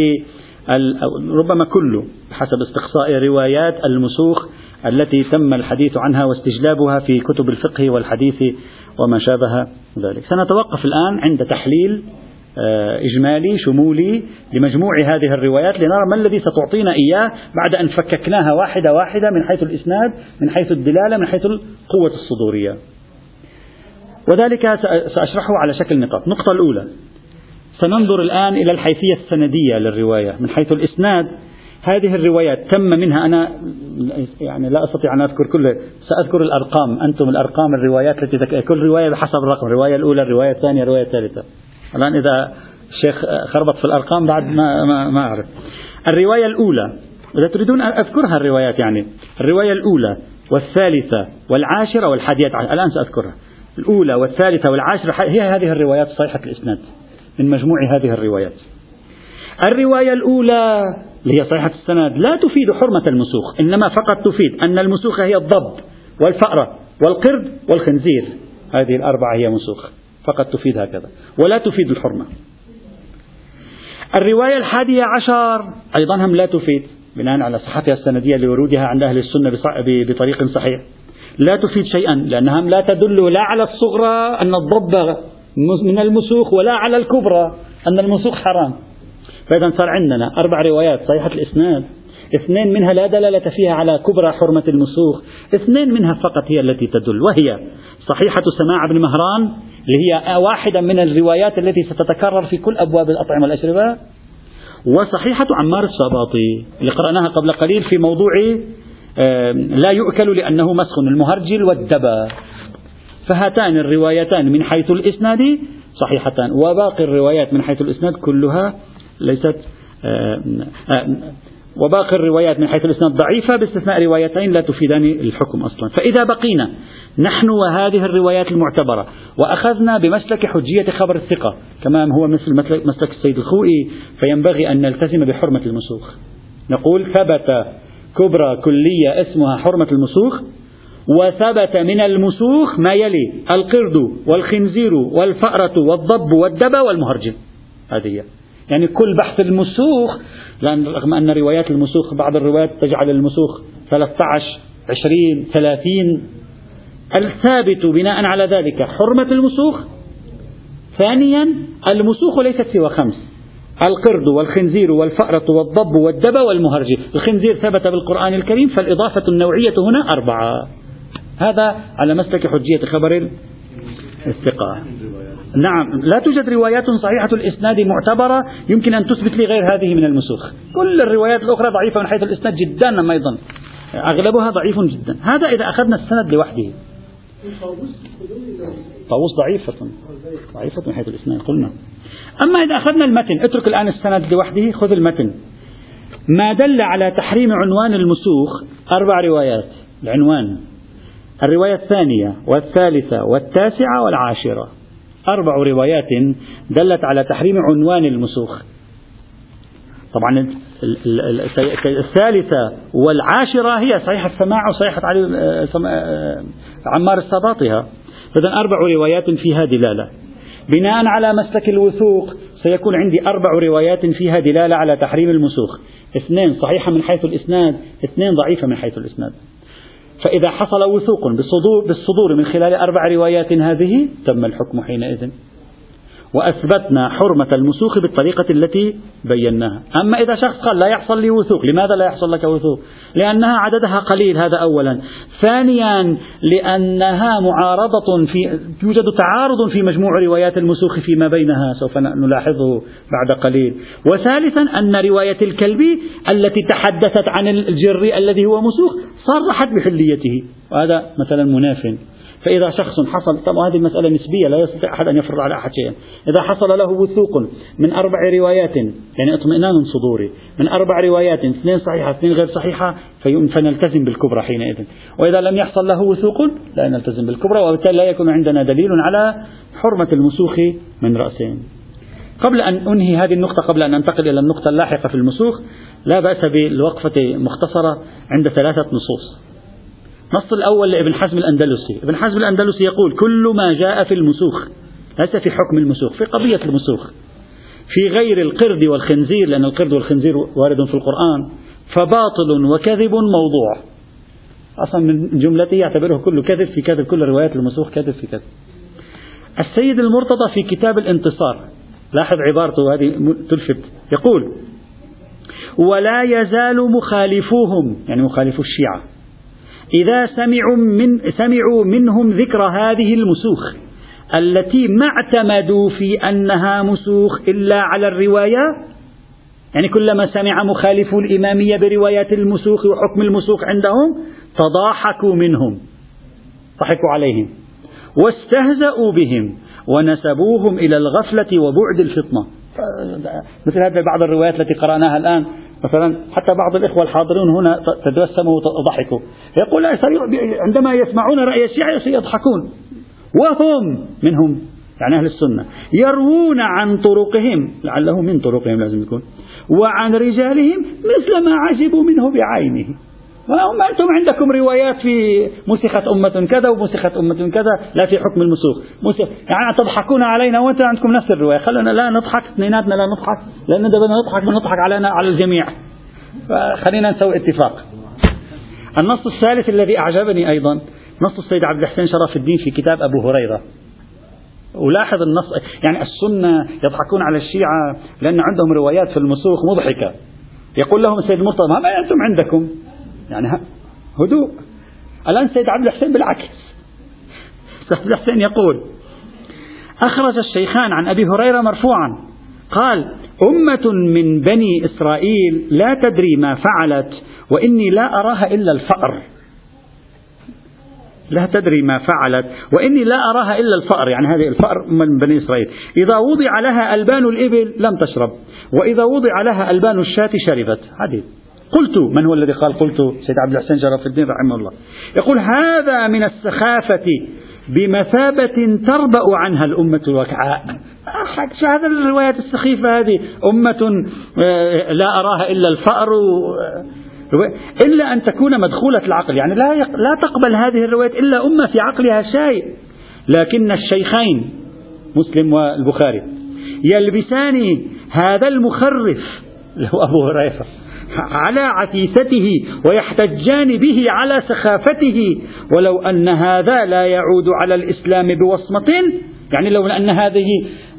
ربما كله حسب استقصاء روايات المسوخ التي تم الحديث عنها واستجلابها في كتب الفقه والحديث وما شابه ذلك. سنتوقف الآن عند تحليل آه، إجمالي شمولي لمجموع هذه الروايات لنرى ما الذي ستعطينا إياه بعد أن فككناها واحدة واحدة من حيث الإسناد من حيث الدلالة من حيث القوة الصدورية. وذلك سأشرحه على شكل نقاط. النقطة الأولى. سننظر الآن إلى الحيثية السندية للرواية. من حيث الإسناد هذه الروايات تم منها أنا يعني لا أستطيع أن أذكر كل سأذكر الأرقام أنتم الأرقام الروايات التي كل رواية بحسب الرقم الرواية الأولى الرواية الثانية الرواية الثالثة. الآن إذا الشيخ خربط في الأرقام بعد ما, ما, ما أعرف. الرواية الأولى إذا تريدون أذكرها الروايات يعني الرواية الأولى والثالثة والعاشرة والحادية عشر الآن سأذكرها. الأولى والثالثة والعاشرة هي هذه الروايات صحيحة الإسناد من مجموع هذه الروايات. الرواية الأولى اللي هي صحيحة السند لا تفيد حرمة المسوخ إنما فقط تفيد أن المسوخ هي الضب والفأرة والقرد والخنزير. هذه الأربعة هي مسوخ فقط تفيد هكذا ولا تفيد الحرمة. الرواية الحادية عشر أيضا هم لا تفيد بناء على صحتها السندية لورودها عند أهل السنة بطريق صحيح. لا تفيد شيئا لأنها لا تدل لا على الصغرى أن الضب من المسوخ ولا على الكبرى أن المسوخ حرام. فإذا صار عندنا أربع روايات صحيحة الإسناد. اثنين منها لا دلالة فيها على كبرى حرمة المسوخ. اثنين منها فقط هي التي تدل وهي صحيحة سماع بن مهران اللي هي واحدة من الروايات التي ستتكرر في كل أبواب الأطعمة والأشربة وصحيحة عمار الصباطي اللي قرأناها قبل قليل في موضوع لا يؤكل لأنه مسخ المهرجل والدبا. فهاتان الروايتان من حيث الإسناد صحيحتان وباقي الروايات من حيث الإسناد كلها ليست وباقي الروايات من حيث الإسناد ضعيفة باستثناء روايتين لا تفيدان الحكم أصلا. فإذا بقينا نحن وهذه الروايات المعتبرة وأخذنا بمسلك حجية خبر الثقة كما هو مثل مسلك السيد الخوئي فينبغي أن نلتزم بحرمة المسوخ. نقول ثبت كبرى كلية اسمها حرمة المسوخ وثبت من المسوخ ما يلي القرد والخنزير والفأرة والضب والدب والمهرجل هذه يعني كل بحث المسوخ لأن رغم أن روايات المسوخ بعض الروايات تجعل المسوخ 13 20 30 الثابت بناء على ذلك حرمة المسوخ. ثانيا المسوخ ليست سوى خمس. القرد والخنزير والفأرة والضب والدب والمهرج الخنزير ثبت بالقرآن الكريم فالإضافة النوعية هنا أربعة. هذا على مسلك حجية خبر الثقة نعم. لا توجد روايات صحيحة الإسناد معتبرة يمكن أن تثبت لي غير هذه من المسوخ. كل الروايات الأخرى ضعيفة من حيث الإسناد جدا أيضا؟ أغلبها ضعيف جدا. هذا إذا أخذنا السند لوحده. طاووس ضعيفة. ضعيفة من حيث الإسناد قلنا. أما إذا أخذنا المتن اترك الآن السند لوحده خذ المتن. ما دل على تحريم عنوان المسوخ أربع روايات. العنوان. الرواية الثانية والثالثة والتاسعة والعاشرة. أربع روايات دلت على تحريم عنوان المسوخ. طبعا الثالثة والعاشرة هي صحيحة السماع وصحيحة علي آه، آه، عمار السباطها إذا أربع روايات فيها دلالة. بناء على مسلك الوثوق سيكون عندي أربع روايات فيها دلالة على تحريم المسوخ. اثنين صحيحة من حيث الإسناد اثنين ضعيفة من حيث الإسناد. فإذا حصل وثوق بالصدور, بالصدور من خلال أربع روايات هذه تم الحكم حينئذ. وأثبتنا حرمة المسوخ بالطريقة التي بيناها. أما إذا شخص قال لا يحصل لي وثوق لماذا لا يحصل لك وثوق؟ لأنها عددها قليل هذا أولا. ثانيا لأنها معارضة في يوجد تعارض في مجموع روايات المسوخ فيما بينها سوف نلاحظه بعد قليل. وثالثا أن رواية الكلبي التي تحدثت عن الجري الذي هو مسوخ صرحت بحليته. وهذا مثلا مناف. فإذا شخص حصل طبعا هذه المسألة نسبية لا يستطيع أحد أن يفرض على أحد شيئا. إذا حصل له وثوق من أربع روايات يعني اطمئنان صدوري من أربع روايات اثنين صحيحة اثنين غير صحيحة فنلتزم بالكبرى حينئذ. وإذا لم يحصل له وثوق لا نلتزم بالكبرى وبالتالي لا يكون عندنا دليل على حرمة المسوخ من رأسين. قبل أن أنهي هذه النقطة قبل أن أنتقل إلى النقطة اللاحقة في المسوخ لا بأس بالوقفة مختصرة عند ثلاثة نصوص. النص الأول لابن حزم الأندلسي. ابن حزم الأندلسي يقول كل ما جاء في المسوخ ليس في حكم المسوخ في قضية المسوخ. في غير القرد والخنزير لأن القرد والخنزير وارد في القرآن فباطل وكذب موضوع. أصلا من جملته يعتبره كله كذب في كذب كل روايات المسوخ كذب في كذب. السيد المرتضى في كتاب الانتصار لاحظ عبارته هذه تلفت. يقول ولا يزال مخالفوهم يعني مخالفو الشيعة. إذا سمعوا, من سمعوا منهم ذكر هذه المسوخ التي ما اعتمدوا في أنها مسوخ إلا على الرواية يعني كلما سمع مخالفو الإمامية بروايات المسوخ وحكم المسوخ عندهم تضاحكوا منهم ضحكوا عليهم واستهزأوا بهم ونسبوهم إلى الغفلة وبعد الفطنة. مثل هذه بعض الروايات التي قرأناها الآن مثلا حتى بعض الإخوة الحاضرون هنا تبسموا وضحكوا يقول عندما يسمعون رأي الشيعة سيضحكون. وهم منهم يعني أهل السنة يروون عن طرقهم لعله من طرقهم لازم يكون وعن رجالهم مثل ما عجبوا منه بعينه. وهم أنتم عندكم روايات في مسخت أمة كذا ومسخت أمة كذا لا في حكم المسوخ يعني تضحكون علينا وأنتم عندكم نفس الرواية. خلونا لا نضحك اثنيناتنا لا نضحك لأن بدنا نضحك بنضحك علينا على الجميع. فخلينا نسوي اتفاق. النص الثالث الذي أعجبني أيضا نص السيد عبد الحسين شرف الدين في كتاب أبو هريرة. ولاحظ النص يعني السنة يضحكون على الشيعة لأن عندهم روايات في المسوخ مضحكة. يقول لهم السيد المرتضى ما أنتم عندكم؟ يعني هدوء. الآن سيد عبد الحسين بالعكس. عبد الحسين يقول أخرج الشيخان عن أبي هريرة مرفوعا قال أمة من بني إسرائيل لا تدري ما فعلت وإني لا أراها إلا الفأر. لا تدري ما فعلت وإني لا أراها إلا الفأر. يعني هذه الفأر من بني إسرائيل. إذا وضع لها ألبان الإبل لم تشرب وإذا وضع لها ألبان الشاة شربت. هذه قلت من هو الذي قال قلت؟ سيد عبد الحسين شرف الدين رحمه الله. يقول هذا من السخافة بمثابة تربأ عنها الأمة الوكعاء شو هذا الروايات السخيفة هذه؟ أمة آه، لا أراها إلا الفأر. إلا أن تكون مدخولة العقل. يعني لا لا تقبل هذه الروايات إلا أمة في عقلها شيء. لكن الشيخين مسلم والبخاري يلبسان هذا المخرف هو أبو هريرة. على عتيثته ويحتجان به على سخافته. ولو أن هذا لا يعود على الإسلام بوصمة يعني لو أن هذه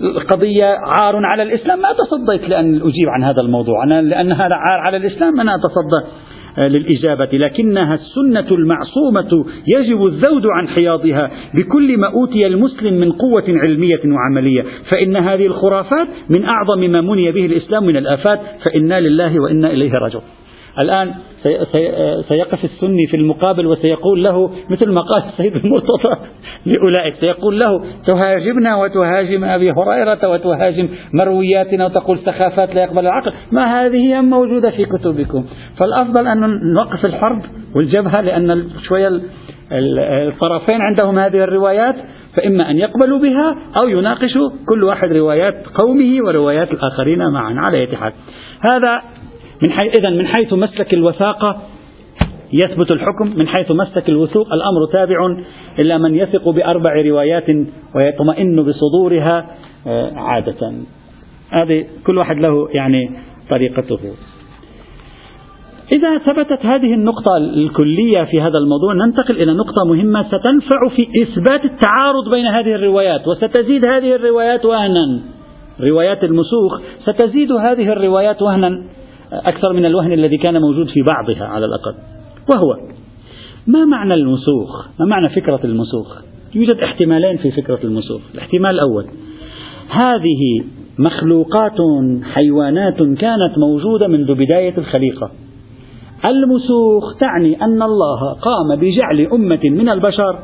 القضية عار على الإسلام ما تصديت لأن أجيب عن هذا الموضوع. أنا لأن هذا عار على الإسلام أنا أتصدى. للإجابة. لكنها السنة المعصومة يجب الذود عن حياضها. بكل ما أوتي المسلم من قوة علمية وعملية. فإن هذه الخرافات من أعظم ما مني به الإسلام من الآفات. فإنا لله وإنا إليه راجعون. الآن سيقف السني في المقابل وسيقول له مثل ما قال السيد المرتضى لأولئك سيقول له تهاجمنا وتهاجم أبي هريرة وتهاجم مروياتنا وتقول سخافات لا يقبل العقل. ما هذه موجودة في كتبكم. فالأفضل أن نوقف الحرب والجبهة لأن شوية الطرفين عندهم هذه الروايات فإما أن يقبلوا بها أو يناقشوا كل واحد روايات قومه وروايات الآخرين معا على أي حال. هذا من حيث إذا من حيث مسلك الوثاقة يثبت الحكم من حيث مسلك الوثوق الأمر تابع إلى من يثق بأربع روايات ويطمئن بصدورها آه، عادة. هذه كل واحد له يعني طريقته. إذا ثبتت هذه النقطة الكلية في هذا الموضوع ننتقل إلى نقطة مهمة ستنفع في إثبات التعارض بين هذه الروايات وستزيد هذه الروايات وهنا. روايات المسوخ ستزيد هذه الروايات وهنا. أكثر من الوهن الذي كان موجود في بعضها على الأقل. وهو ما معنى المسوخ؟ ما معنى فكرة المسوخ؟ يوجد احتمالين في فكرة المسوخ. الاحتمال الأول هذه مخلوقات حيوانات كانت موجودة منذ بداية الخليقة. المسوخ تعني أن الله قام بجعل أمة من البشر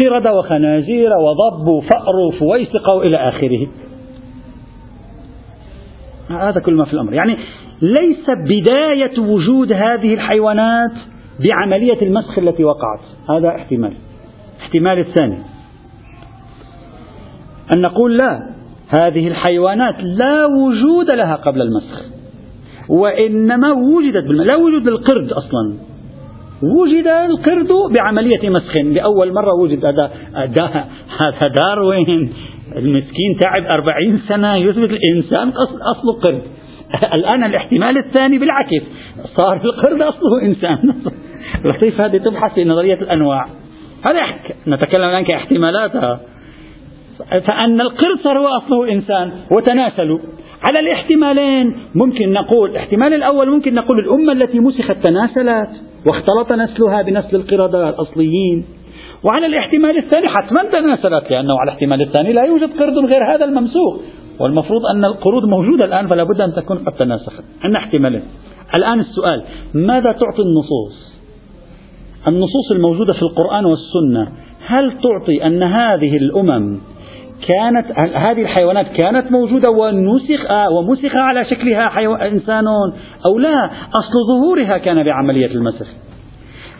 قردة وخنازير وضب وفأر وفويسقة وإلى آخره. هذا كل ما في الأمر. يعني ليس بداية وجود هذه الحيوانات بعملية المسخ التي وقعت. هذا احتمال. احتمال الثاني. أن نقول لا هذه الحيوانات لا وجود لها قبل المسخ. وإنما وجدت بالم... لا وجود للقرد أصلا. وجد القرد بعملية مسخ. لأول مرة وجد. هذا هذا داروين. المسكين تعب أربعين سنة يثبت الإنسان أصله قرد الآن الاحتمال الثاني بالعكس. صار القرد أصله إنسان. لطيف هذه تبحث في نظرية الأنواع. هذا نتكلم الآن كاحتمالاتها فأن القرد صار هو أصله إنسان. وتناسلوا. على الاحتمالين ممكن نقول الاحتمال الأول ممكن نقول الأمة التي مسخت تناسلت واختلط نسلها بنسل القردة الأصليين. وعلى الاحتمال الثاني حتما تناسلت لأنه على الاحتمال الثاني لا يوجد قرد غير هذا الممسوخ. والمفروض أن القرود موجودة الآن فلا بد أن تكون قد تناسخت. عندنا احتمالين. الآن السؤال ماذا تعطي النصوص؟ النصوص الموجودة في القرآن والسنة هل تعطي أن هذه الأمم كانت هذه الحيوانات كانت موجودة ونسخ ومسخ على شكلها إنسان أو لا؟ أصل ظهورها كان بعملية المسخ.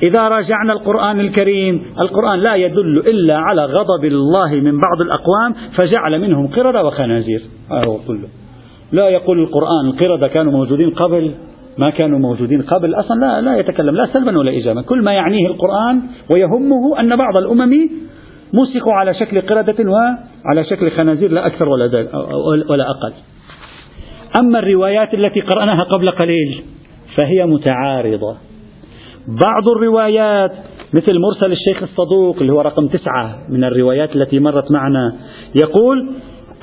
إذا راجعنا القرآن الكريم القرآن لا يدل إلا على غضب الله من بعض الأقوام فجعل منهم قردة وخنازير. هذا هو كله. لا يقول القرآن القردة كانوا موجودين قبل ما كانوا موجودين قبل أصلا لا, لا يتكلم لا سلبا ولا إيجابا. كل ما يعنيه القرآن ويهمه أن بعض الأمم مسكوا على شكل قردة وعلى شكل خنازير لا أكثر ولا, ولا أقل. أما الروايات التي قرأناها قبل قليل فهي متعارضة. بعض الروايات مثل مرسل الشيخ الصدوق اللي هو رقم تسعة من الروايات التي مرت معنا يقول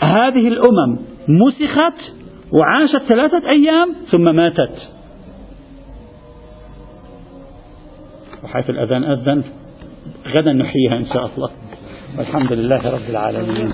هذه الأمم مسخت وعاشت ثلاثة أيام ثم ماتت. وحيث الأذان أذن غدا نحييها إن شاء الله. والحمد لله رب العالمين.